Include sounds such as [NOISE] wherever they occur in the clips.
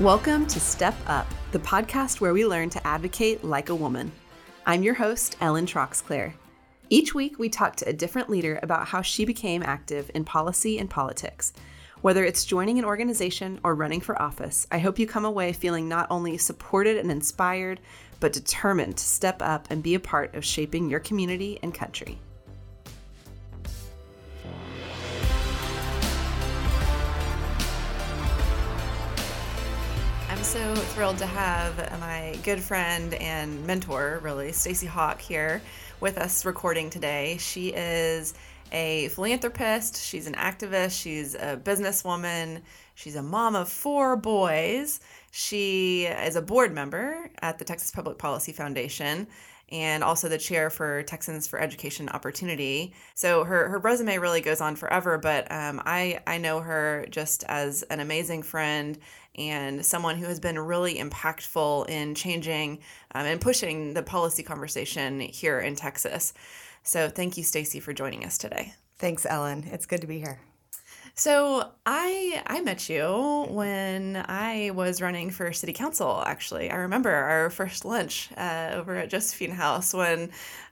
Welcome to Step Up, the podcast where we learn to advocate like a woman. I'm your host, Ellen Troxclair. Each week, we talk to a different leader about how she became active in policy and politics. Whether it's joining an organization or running for office, I hope you come away feeling not only supported and inspired, but determined to step up and be a part of shaping your community and country. So thrilled to have my good friend and mentor, really, Stacy Hock, here with us recording today. She is a philanthropist, she's an activist, she's a businesswoman, she's a mom of four boys. She is a board member at the Texas Public Policy Foundation and also the chair for Texans for Education Opportunity. So her, her resume really goes on forever, but um, I, I know her just as an amazing friend and someone who has been really impactful in changing um, and pushing the policy conversation here in Texas. So thank you, Stacy, for joining us today. Thanks, Ellen. It's good to be here. So I I met you when I was running for city council. Actually, I remember our first lunch uh, over at Josephine House when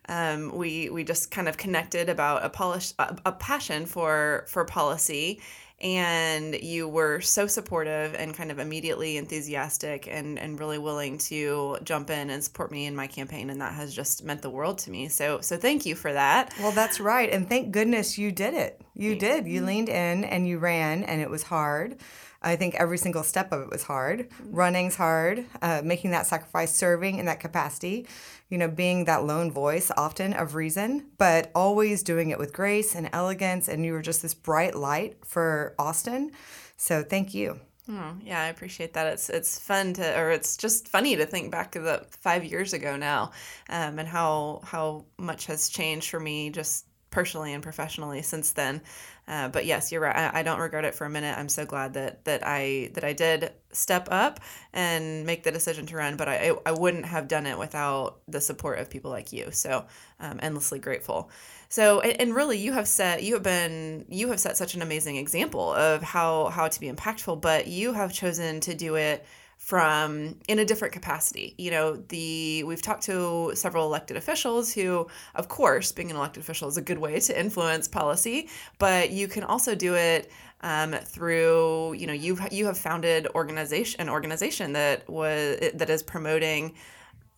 um, we we just kind of connected about a polish a, a passion for for policy and you were so supportive and kind of immediately enthusiastic and, and really willing to jump in and support me in my campaign and that has just meant the world to me. So so thank you for that. Well that's right and thank goodness you did it. You did. You. leaned in and you ran and it was hard I think every single step of it was hard. Running's hard, uh, making that sacrifice, serving in that capacity, you know, being that lone voice often of reason, but always doing it with grace and elegance. And you were just this bright light for Austin. So thank you. Oh, yeah, I appreciate that. It's it's fun to, or it's just funny to think back to the five years ago now, um, and how how much has changed for me just personally and professionally since then. Uh, but yes, you're right. I, I, don't regret it for a minute. I'm so glad that that I that I did step up and make the decision to run. But I I wouldn't have done it without the support of people like you. So I'm um, endlessly grateful. So and, and really, you have set you have been you have set such an amazing example of how how to be impactful. But you have chosen to do it from in a different capacity. You know, the we've talked to several elected officials who, of course, being an elected official is a good way to influence policy, but you can also do it um, through you know you you have founded organization an organization that was that is promoting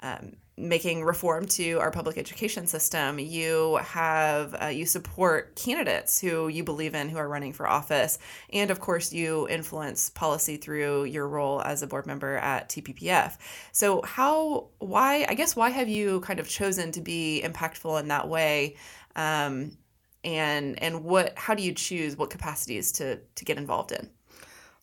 um, making reform to our public education system. You have uh, you support candidates who you believe in who are running for office, and of course you influence policy through your role as a board member at TPPF. So how why I guess why have you kind of chosen to be impactful in that way? Um, and and what how do you choose what capacities to to get involved in?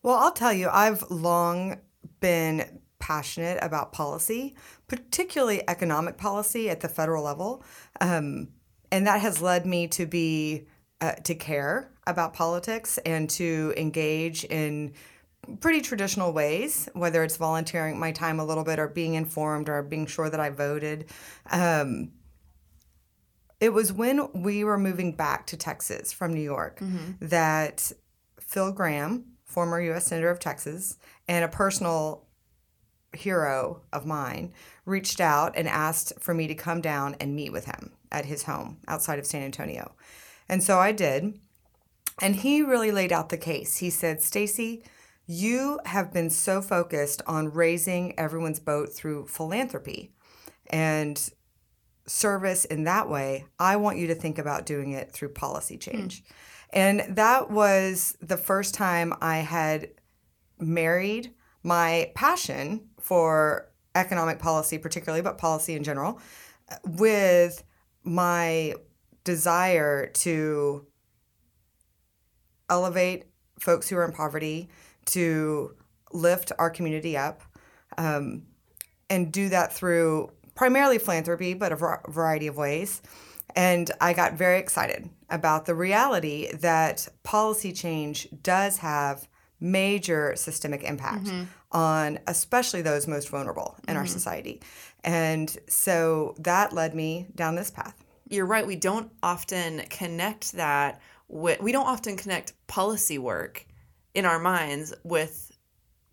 Well, I'll tell you, I've long been passionate about policy, particularly economic policy at the federal level. Um, and that has led me to be uh, to care about politics and to engage in pretty traditional ways, whether it's volunteering my time a little bit or being informed or being sure that I voted. Um, it was when we were moving back to Texas from New York mm-hmm. that Phil Gramm, former U.S. Senator of Texas, and a personal hero of mine reached out and asked for me to come down and meet with him at his home outside of San Antonio. And so I did. And he really laid out the case. He said, Stacy, you have been so focused on raising everyone's boat through philanthropy and service in that way. I want you to think about doing it through policy change. Mm. And that was the first time I had married my passion for economic policy, particularly, but policy in general, with my desire to elevate folks who are in poverty, to lift our community up, um, and do that through primarily philanthropy, but a variety of ways. And I got very excited about the reality that policy change does have major systemic impact mm-hmm. On especially those most vulnerable in mm-hmm. our society. And so that led me down this path. You're right. We don't often connect that with, we don't often connect policy work in our minds with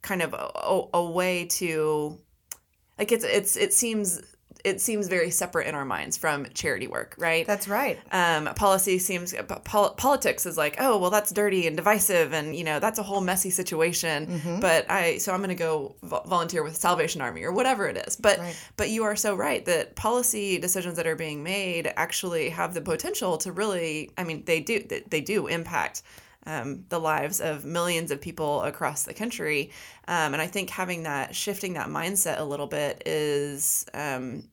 kind of a, a way to like it's it's it seems it seems very separate in our minds from charity work, right? That's right. Um, policy seems pol- politics is like, oh well, that's dirty and divisive, and you know that's a whole messy situation. Mm-hmm. But I so I'm going to go vo- volunteer with Salvation Army or whatever it is. But Right. but you are so right that policy decisions that are being made actually have the potential to really, I mean, they do they, they do impact. Um, the lives of millions of people across the country. Um, and I think having that, shifting that mindset a little bit is um,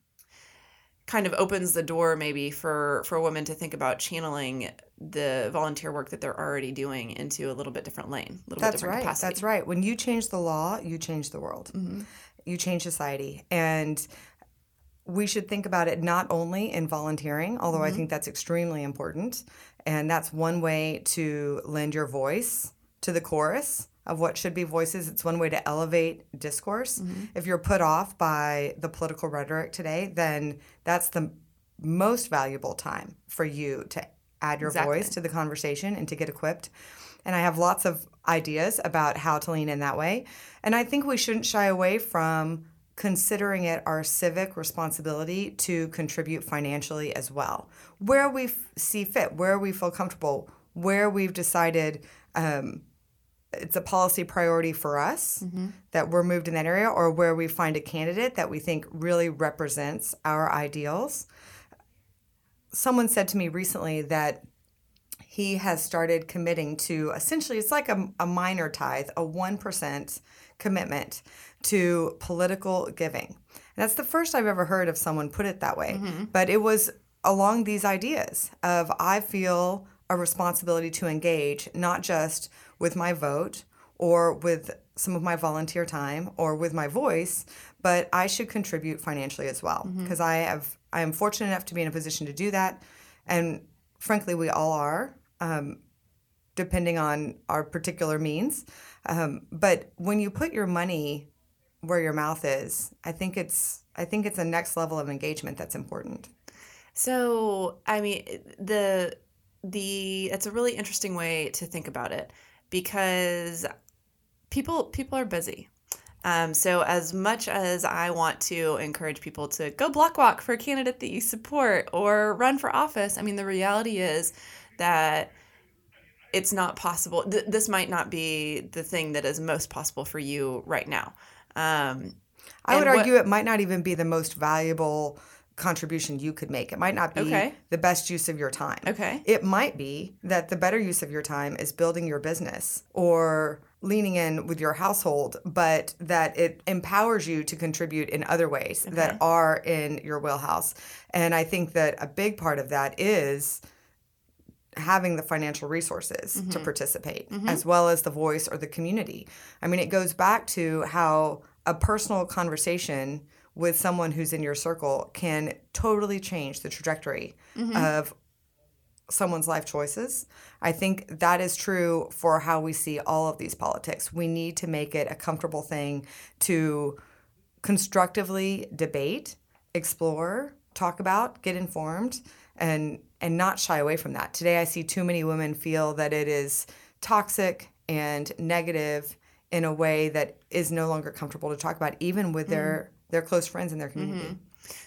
kind of opens the door maybe for for women to think about channeling the volunteer work that they're already doing into a little bit different lane, a little bit That's different right. capacity. That's right. When you change the law, you change the world. You change society. And we should think about it not only in volunteering, although I mm-hmm. think that's extremely important. And that's one way to lend your voice to the chorus of what should be voices. It's one way to elevate discourse. Mm-hmm. If you're put off by the political rhetoric today, then that's the most valuable time for you to add your Exactly. voice to the conversation and to get equipped. And I have lots of ideas about how to lean in that way. And I think we shouldn't shy away from considering it our civic responsibility to contribute financially as well, where we f- see fit, where we feel comfortable, where we've decided um, it's a policy priority for us that we're moved in that area, or where we find a candidate that we think really represents our ideals. Someone said to me recently that he has started committing to essentially it's like a, a minor tithe, a 1% commitment to political giving. And that's the first I've ever heard of someone put it that way. Mm-hmm. But it was along these ideas of I feel a responsibility to engage not just with my vote or with some of my volunteer time or with my voice, but I should contribute financially as well. Mm-hmm. Because I have I am fortunate enough to be in a position to do that, and frankly, we all are, um, depending on our particular means. Um, but when you put your money where your mouth is, I think it's I think it's a next level of engagement that's important. So, I mean, the the it's a really interesting way to think about it because people people are busy. Um, so, as much as I want to encourage people to go block walk for a candidate that you support or run for office, I mean, the reality is that it's not possible. Th- this might not be the thing that is most possible for you right now. Um, I would what- argue it might not even be the most valuable contribution you could make. It might not be Okay. the best use of your time. Okay. It might be that the better use of your time is building your business or leaning in with your household, but that it empowers you to contribute in other ways that are in your wheelhouse. And I think that a big part of that is having the financial resources to mm-hmm. participate mm-hmm. as well as the voice or the community. I mean, it goes back to how a personal conversation with someone who's in your circle can totally change the trajectory mm-hmm. of someone's life choices. I think that is true for how we see all of these politics. We need to make it a comfortable thing to constructively debate, explore, talk about, get informed, and and not shy away from that. Today I see too many women feel that it is toxic and negative in a way that is no longer comfortable to talk about even with mm-hmm. their their close friends in their community. Mm-hmm.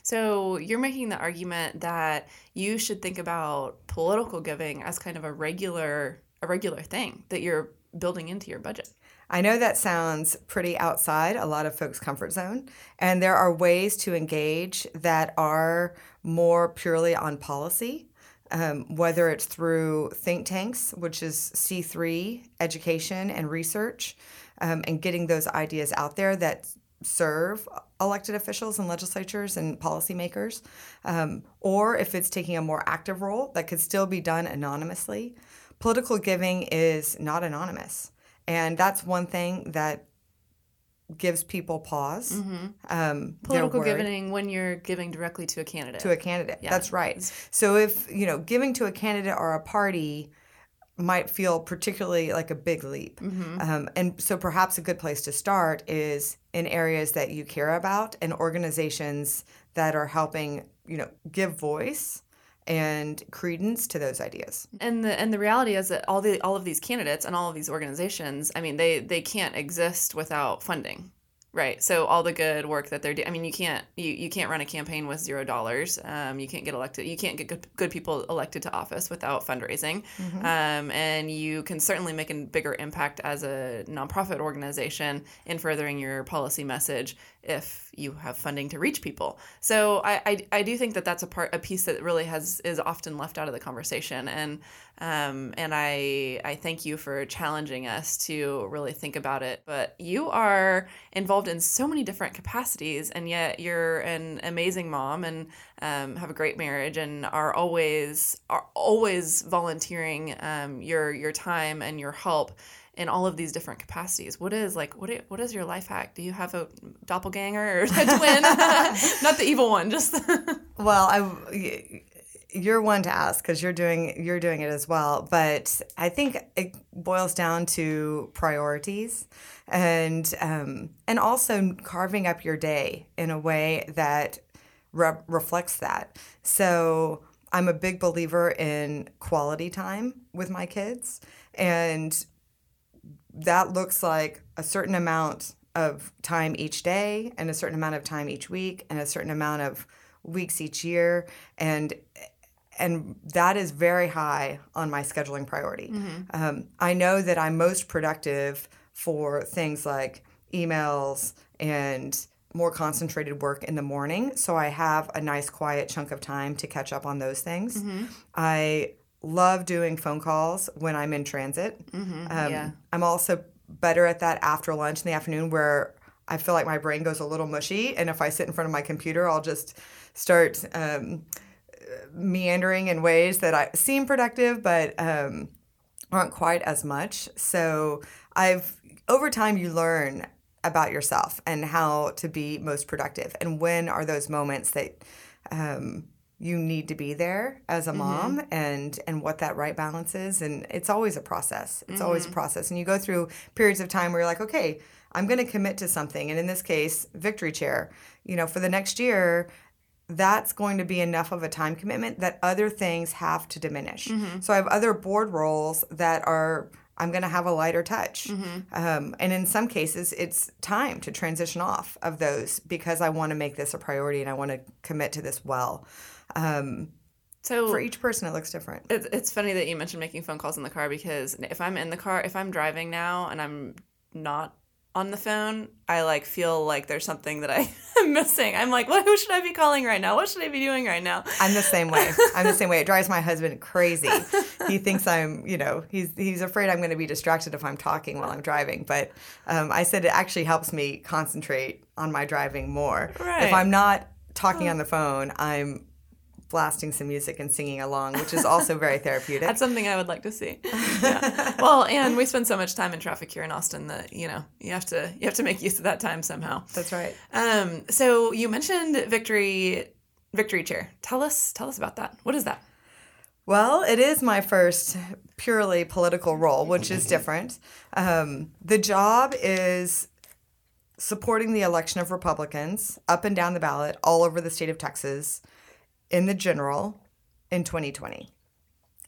So you're making the argument that you should think about political giving as kind of a regular a regular thing that you're building into your budget. I know that sounds pretty outside a lot of folks' comfort zone, and there are ways to engage that are more purely on policy, um, whether it's through think tanks, which is C3 education and research, um, and getting those ideas out there that serve elected officials and legislatures and policymakers, um, or if it's taking a more active role that could still be done anonymously. Political giving is not anonymous. And that's one thing that gives people pause. Um, they're Political giving when you're giving directly to a candidate. to a candidate. Yeah. That's right. So if you know giving to a candidate or a party might feel particularly like a big leap, um, and so perhaps a good place to start is in areas that you care about and organizations that are helping you know give voice and credence to those ideas. And the and the reality is that all the all of these candidates and all of these organizations, I mean, they they can't exist without funding. Right. So all the good work that they're doing. I mean, you can't you, you can't run a campaign with zero dollars. Um, you can't get elected. You can't get good, good people elected to office without fundraising. Mm-hmm. Um, and you can certainly make a bigger impact as a nonprofit organization in furthering your policy message if you have funding to reach people. So I, I, I do think that that's a part a piece that really has is often left out of the conversation. And um, and I I thank you for challenging us to really think about it. But you are involved in so many different capacities, and yet you're an amazing mom and um, have a great marriage, and are always are always volunteering um, your your time and your help in all of these different capacities. What is like what is, what is your life hack? Do you have a doppelganger or a twin? [LAUGHS] Not the evil one, just [LAUGHS] Well, I you're one to ask because you're doing you're doing it as well but i think it boils down to priorities and um, and also carving up your day in a way that re- reflects that. So i'm a big believer in quality time with my kids and that looks like a certain amount of time each day and a certain amount of time each week and a certain amount of weeks each year and and that is very high on my scheduling priority. Mm-hmm. Um, I know that I'm most productive for things like emails and more concentrated work in the morning. So I have a nice quiet chunk of time to catch up on those things. Mm-hmm. I love doing phone calls when I'm in transit. Mm-hmm. Um, yeah. I'm also better at that after lunch in the afternoon where I feel like my brain goes a little mushy. And if I sit in front of my computer, I'll just start. Um, meandering in ways that I seem productive, but um, aren't quite as much. So I've over time you learn about yourself and how to be most productive, and when are those moments that um, you need to be there as a mom, mm-hmm. and and what that right balance is, and it's always a process. It's mm-hmm. always a mm-hmm. process, and you go through periods of time where you're like, okay. I'm going to commit to something. And in this case, Victory Chair, you know, for the next year, that's going to be enough of a time commitment that other things have to diminish. Mm-hmm. So I have other board roles that are I'm going to have a lighter touch. Mm-hmm. Um, and in some cases, it's time to transition off of those because I want to make this a priority and I want to commit to this well. Um, so for each person, it looks different. It's, it's funny that you mentioned making phone calls in the car because if I'm in the car, if I'm driving now and I'm not on the phone, I like feel like there's something that I [LAUGHS] am missing. I'm like, what? Who should I be calling right now? What should I be doing right now? I'm the same way. I'm the same way. It [LAUGHS] drives my husband crazy. He [LAUGHS] thinks I'm, you know, he's he's afraid I'm going to be distracted if I'm talking while I'm driving. But um, I said it actually helps me concentrate on my driving more. Right. If I'm not talking on the phone, I'm blasting some music and singing along, which is also very [LAUGHS] therapeutic. That's something I would like to see. [LAUGHS] Yeah. well, and we spend so much time in traffic here in Austin that you know you have to you have to make use of that time somehow. That's right. Um, so you mentioned victory victory chair. Tell us tell us about that. What is that? Well, it is my first purely political role, which is different. Um, the job is supporting the election of Republicans up and down the ballot all over the state of Texas in the general in 2020.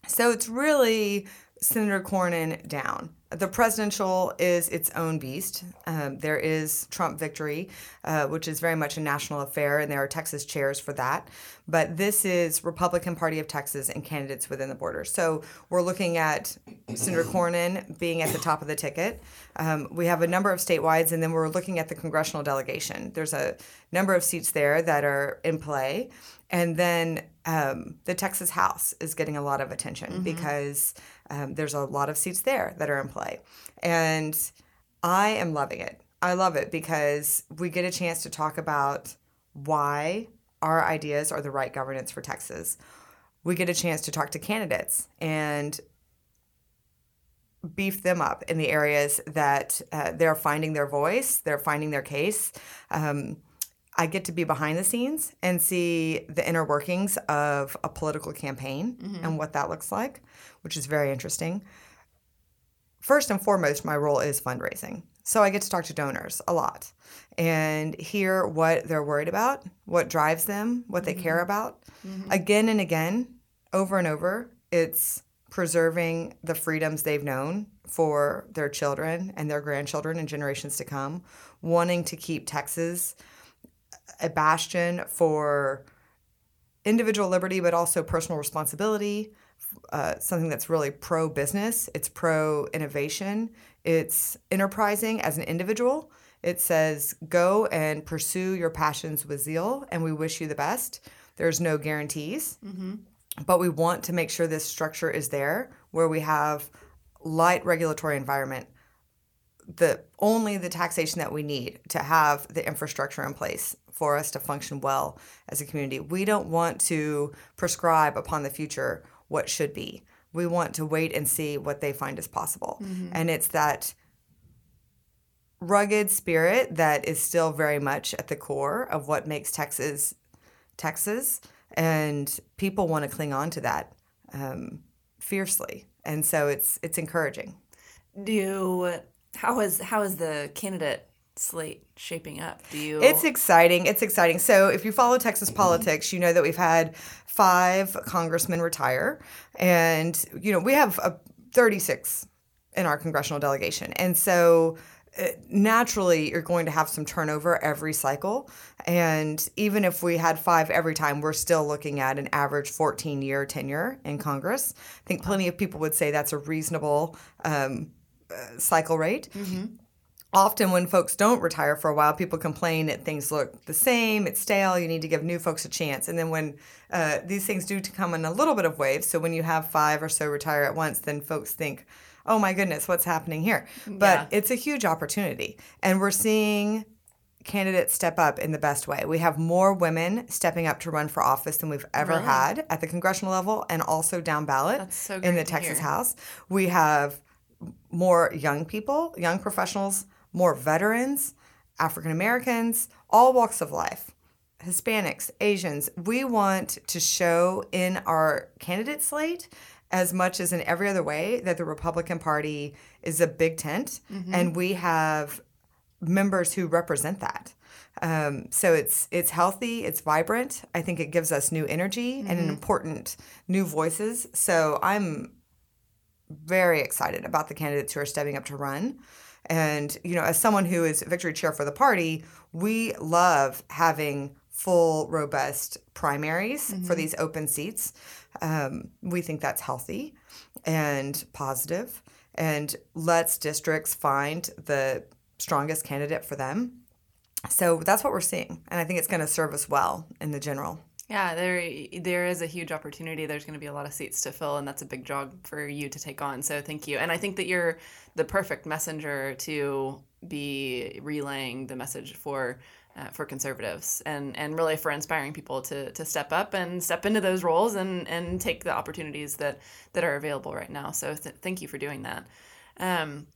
So it's really Senator Cornyn down. The presidential is its own beast. Um, there is Trump victory, uh, which is very much a national affair, and there are Texas chairs for that. But this is Republican Party of Texas and candidates within the border. So we're looking at Senator Cornyn being at the top of the ticket. Um, we have a number of statewide, and then we're looking at the congressional delegation. There's a number of seats there that are in play. And then um, the Texas House is getting a lot of attention mm-hmm. because um, there's a lot of seats there that are in play. And I am loving it. I love it because we get a chance to talk about why our ideas are the right governance for Texas. We get a chance to talk to candidates and beef them up in the areas that uh, they're finding their voice, they're finding their case. Um, I get to be behind the scenes and see the inner workings of a political campaign mm-hmm. and what that looks like, which is very interesting. First and foremost, my role is fundraising. So I get to talk to donors a lot and hear what they're worried about, what drives them, what they mm-hmm. care about. Mm-hmm. Again and again, over and over, it's preserving the freedoms they've known for their children and their grandchildren and generations to come, wanting to keep Texas a bastion for individual liberty, but also personal responsibility. Uh, something that's really pro business, it's pro innovation, it's enterprising as an individual. It says, go and pursue your passions with zeal, and we wish you the best. There's no guarantees, mm-hmm. but we want to make sure this structure is there where we have light regulatory environment the only the taxation that we need to have the infrastructure in place for us to function well as a community. We don't want to prescribe upon the future what should be. We want to wait and see what they find is possible. Mm-hmm. And it's that rugged spirit that is still very much at the core of what makes Texas Texas. And people want to cling on to that um, fiercely. And so it's it's encouraging. Do how is how is the candidate slate shaping up? Do you? It's exciting. It's exciting. So if you follow Texas politics, you know that we've had five congressmen retire, and you know we have a 36 in our congressional delegation, and so uh, naturally you're going to have some turnover every cycle and even if we had five every time we're still looking at an average 14 year tenure in congress i think plenty of people would say that's a reasonable um, cycle rate. Mm-hmm. Often, when folks don't retire for a while, people complain that things look the same, it's stale, you need to give new folks a chance. And then, when uh, these things do come in a little bit of waves, so when you have five or so retire at once, then folks think, oh my goodness, what's happening here? But yeah. it's a huge opportunity. And we're seeing candidates step up in the best way. We have more women stepping up to run for office than we've ever really? had at the congressional level and also down ballot so in the Texas hear. House. We have more young people, young professionals, more veterans, African Americans, all walks of life, Hispanics, Asians. We want to show in our candidate slate as much as in every other way that the Republican Party is a big tent mm-hmm. and we have members who represent that. Um, so it's it's healthy, it's vibrant. I think it gives us new energy mm-hmm. and an important new voices. So I'm very excited about the candidates who are stepping up to run. And, you know, as someone who is victory chair for the party, we love having full, robust primaries mm-hmm. for these open seats. Um, we think that's healthy and positive and lets districts find the strongest candidate for them. So that's what we're seeing. And I think it's going to serve us well in the general. Yeah, there there is a huge opportunity. There's going to be a lot of seats to fill, and that's a big job for you to take on. So thank you. And I think that you're the perfect messenger to be relaying the message for uh, for conservatives and and really for inspiring people to to step up and step into those roles and and take the opportunities that that are available right now. So th- thank you for doing that. Um,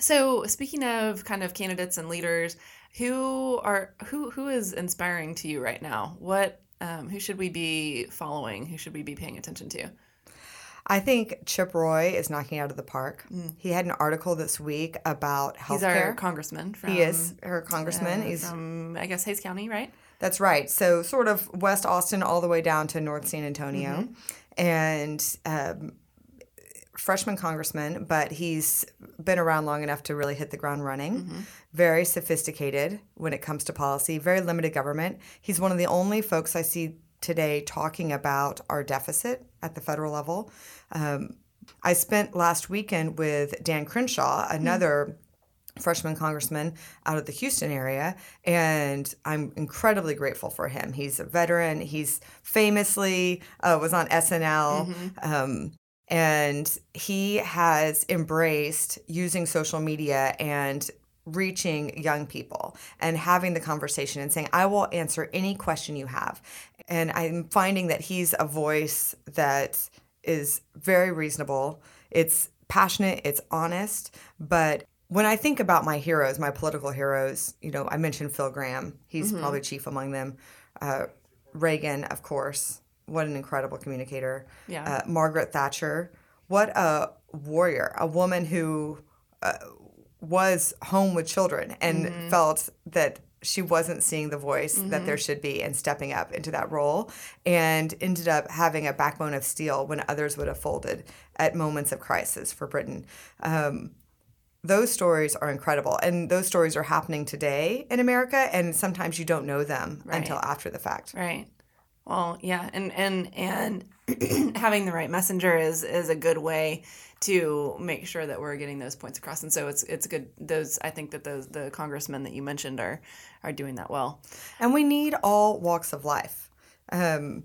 so speaking of kind of candidates and leaders, who are who who is inspiring to you right now? What um, who should we be following? Who should we be paying attention to? I think Chip Roy is knocking out of the park. Mm. He had an article this week about healthcare. He's our congressman. From, he is her congressman. Uh, He's from I guess Hays County, right? That's right. So sort of West Austin all the way down to North San Antonio, mm-hmm. and um, freshman congressman, but he's been around long enough to really hit the ground running. Mm-hmm. Very sophisticated when it comes to policy, very limited government. He's one of the only folks I see today talking about our deficit at the federal level. Um, I spent last weekend with Dan Crenshaw, another. Mm-hmm freshman congressman out of the Houston area, and I'm incredibly grateful for him. He's a veteran. He's famously uh, was on SNL. Mm-hmm. Um, and he has embraced using social media and reaching young people and having the conversation and saying, I will answer any question you have. And I'm finding that he's a voice that is very reasonable. It's passionate, it's honest, but when I think about my heroes, my political heroes, you know, I mentioned Phil Gramm. He's mm-hmm. probably chief among them. Uh, Reagan, of course, what an incredible communicator. Yeah. Uh, Margaret Thatcher, what a warrior, a woman who uh, was home with children and mm-hmm. felt that she wasn't seeing the voice that Mm-hmm. there should be and stepping up into that role and ended up having a backbone of steel when others would have folded at moments of crisis for Britain. Um, those stories are incredible and those stories are happening today in America and sometimes you don't know them until after the fact. Right. Well, yeah, and and and [CLEARS THROAT] having the right messenger is is a good way to make sure that we're getting those points across. And so it's it's good. Those I think that those the congressmen that you mentioned are are doing that well. And we need all walks of life. Um,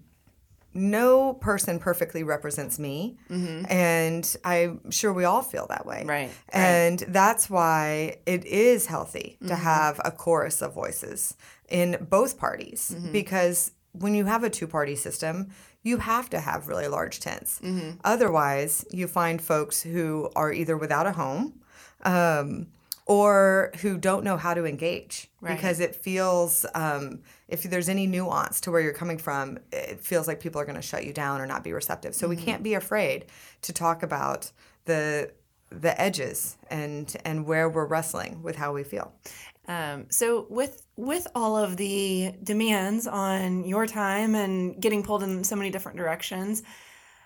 no person perfectly represents me. And I'm sure we all feel that way. Mm-hmm. Right, right. And that's why it is healthy to Mm-hmm. have a chorus of voices in both parties Mm-hmm. because when you have a two party system, you have to have really large tents. Mm-hmm. Otherwise, you find folks who are either without a home um, or who don't know how to engage Right. because it feels um, if there's any nuance to where you're coming from it feels like people are going to shut you down or not be receptive so we can't be afraid to talk about the the edges and and where we're wrestling with how we feel Um, so with with all of the demands on your time and getting pulled in so many different directions,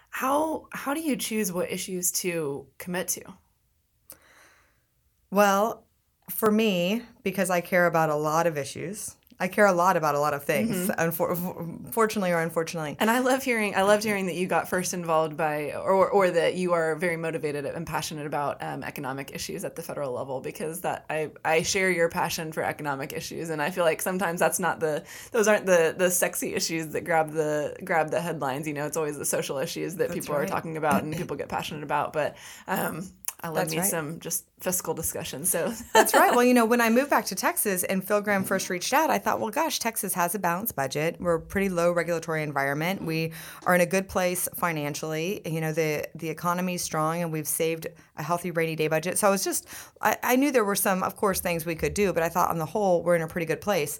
how how do you choose what issues to commit to? well for me because i care about a lot of issues i care a lot about a lot of things unfor- fortunately or unfortunately. And I love hearing I loved hearing that you got first involved by or or that you are very motivated and passionate about um, economic issues at the federal level because that I I share your passion for economic issues. And I feel like sometimes that's not the those aren't the the sexy issues that grab the grab the headlines. You know it's always the social issues that people are talking about and [CLEARS THROAT] people get passionate about. But um, I love That's me right. some just fiscal discussion so That's right. Well, you know, when I [LAUGHS] moved back to Texas and Phil Gramm first reached out, I thought, well, gosh, Texas has a balanced budget. We're a pretty low regulatory environment. We are in a good place financially. You know, the the economy's strong, and we've saved a healthy rainy day budget. So I was just, I, I knew there were some, of course, things we could do, but I thought on the whole, we're in a pretty good place.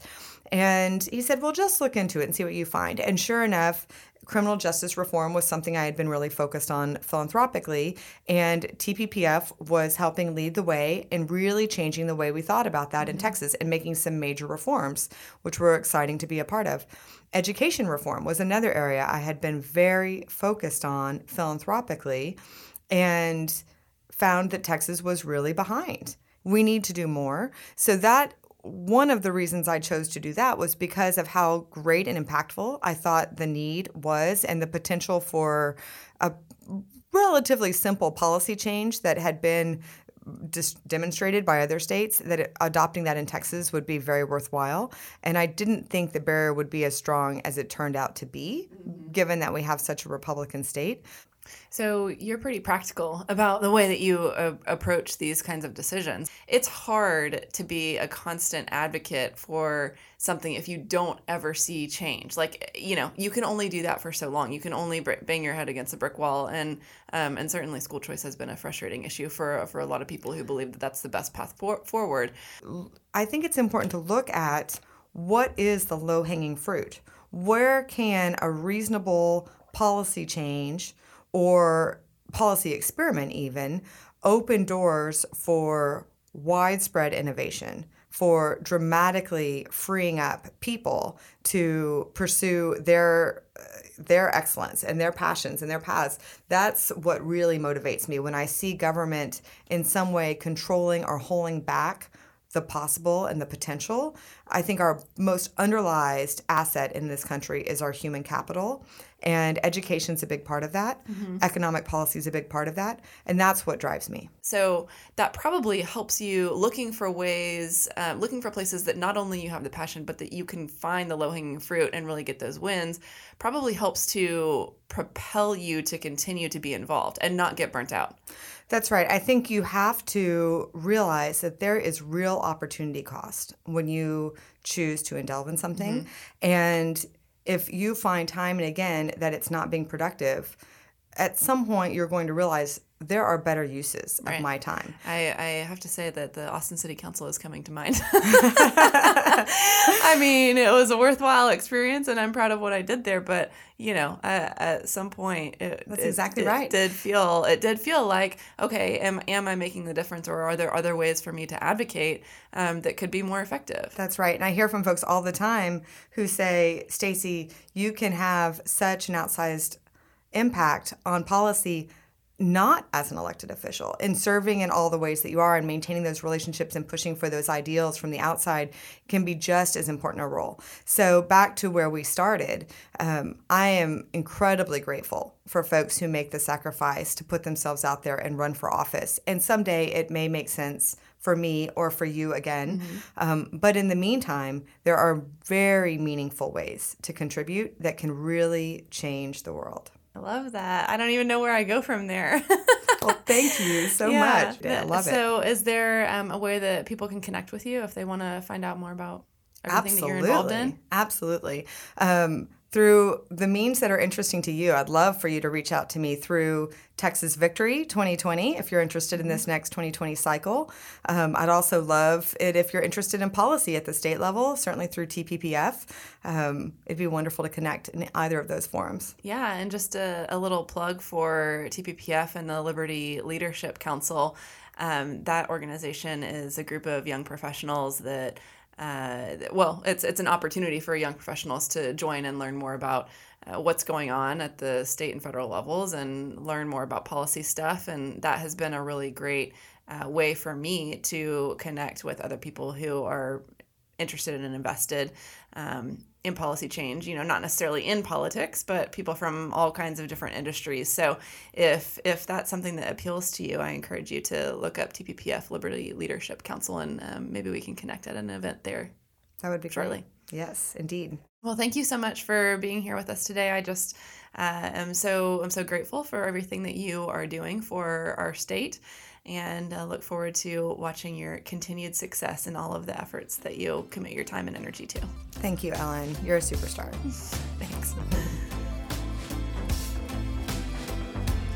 And he said, well, just look into it and see what you find. And sure enough, criminal justice reform was something I had been really focused on philanthropically, and TPPF was helping lead the way in really changing the way we thought about that in mm-hmm. Texas and making some major reforms, which were exciting to be a part of. Education reform was another area I had been very focused on philanthropically and found that Texas was really behind. We need to do more. So that one of the reasons I chose to do that was because of how great and impactful I thought the need was and the potential for a relatively simple policy change that had been demonstrated by other states that it, adopting that in Texas would be very worthwhile. And I didn't think the barrier would be as strong as it turned out to be, mm-hmm. given that we have such a Republican state. So you're pretty practical about the way that you uh, approach these kinds of decisions. It's hard to be a constant advocate for something if you don't ever see change. Like you know, you can only do that for so long. You can only bang your head against a brick wall, and um, and certainly school choice has been a frustrating issue for for a lot of people who believe that that's the best path for- forward. I think it's important to look at what is the low hanging fruit. Where can a reasonable policy change or policy experiment even open doors for widespread innovation? For dramatically freeing up people to pursue their their excellence and their passions and their paths. That's what really motivates me when I see government in some way controlling or holding back the possible and the potential. I think our most underutilized asset in this country is our human capital, and education's a big part of that. Economic policy is a big part of that, and that's what drives me. So that probably helps you looking for ways, uh, looking for places that not only you have the passion, but that you can find the low hanging fruit and really get those wins. Probably helps to propel you to continue to be involved and not get burnt out. That's right. I think you have to realize that there is real opportunity cost when you choose to delve in something. Mm-hmm. And if you find time and again that it's not being productive, at some point you're going to realize there are better uses of Right. my time. I, I have to say that the Austin City Council is coming to mind. [LAUGHS] I mean, it was a worthwhile experience, and I'm proud of what I did there. But you know, at, at some point, it, That's it- exactly it right. Did feel it did feel like okay, am am I making the difference, or are there other ways for me to advocate um, that could be more effective? That's right. And I hear from folks all the time who say, Stacy, you can have such an outsized impact on policy not as an elected official in serving in all the ways that you are and maintaining those relationships and pushing for those ideals from the outside can be just as important a role so back to where we started um, i am incredibly grateful for folks who make the sacrifice to put themselves out there and run for office and someday it may make sense for me or for you again. Um, but in the meantime, there are very meaningful ways to contribute that can really change the world. I love that. I don't even know where I go from there. Well, thank you [LAUGHS] so Yeah. much. Yeah, I love it. so, is there um, a way that people can connect with you if they want to find out more about everything that you're involved in? Absolutely. Um, through the means that are interesting to you, I'd love for you to reach out to me through Texas Victory 2020 if you're interested in Mm-hmm. this next 2020 cycle. Um, I'd also love it if you're interested in policy at the state level, certainly through TPPF. Um, it'd be wonderful to connect in either of those forums. Yeah, and just a, a little plug for TPPF and the Liberty Leadership Council. Um, that organization is a group of young professionals that, uh, well, it's it's an opportunity for young professionals to join and learn more about uh, what's going on at the state and federal levels and learn more about policy stuff. And that has been a really great uh, way for me to connect with other people who are interested and invested um, in policy change you know not necessarily in politics but people from all kinds of different industries so if if that's something that appeals to you i encourage you to look up tppf liberty leadership council and um, maybe we can connect at an event there That would be Shortly. great. Yes, indeed. well thank you so much for being here with us today i just uh, am so i'm so grateful for everything that you are doing for our state and uh, look forward to watching your continued success in all of the efforts that you commit your time and energy to Thank you, Ellen. You're a superstar. [LAUGHS] thanks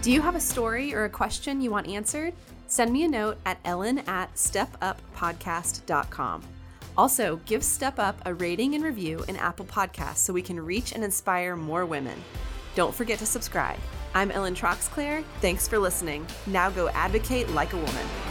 Do you have a story or a question you want answered? Send me a note at ellen at stepuppodcast.com. Also, give Step Up a rating and review in Apple Podcasts so we can reach and inspire more women. Don't forget to subscribe. I'm Ellen Troxclair. Thanks for listening. Now go advocate like a woman.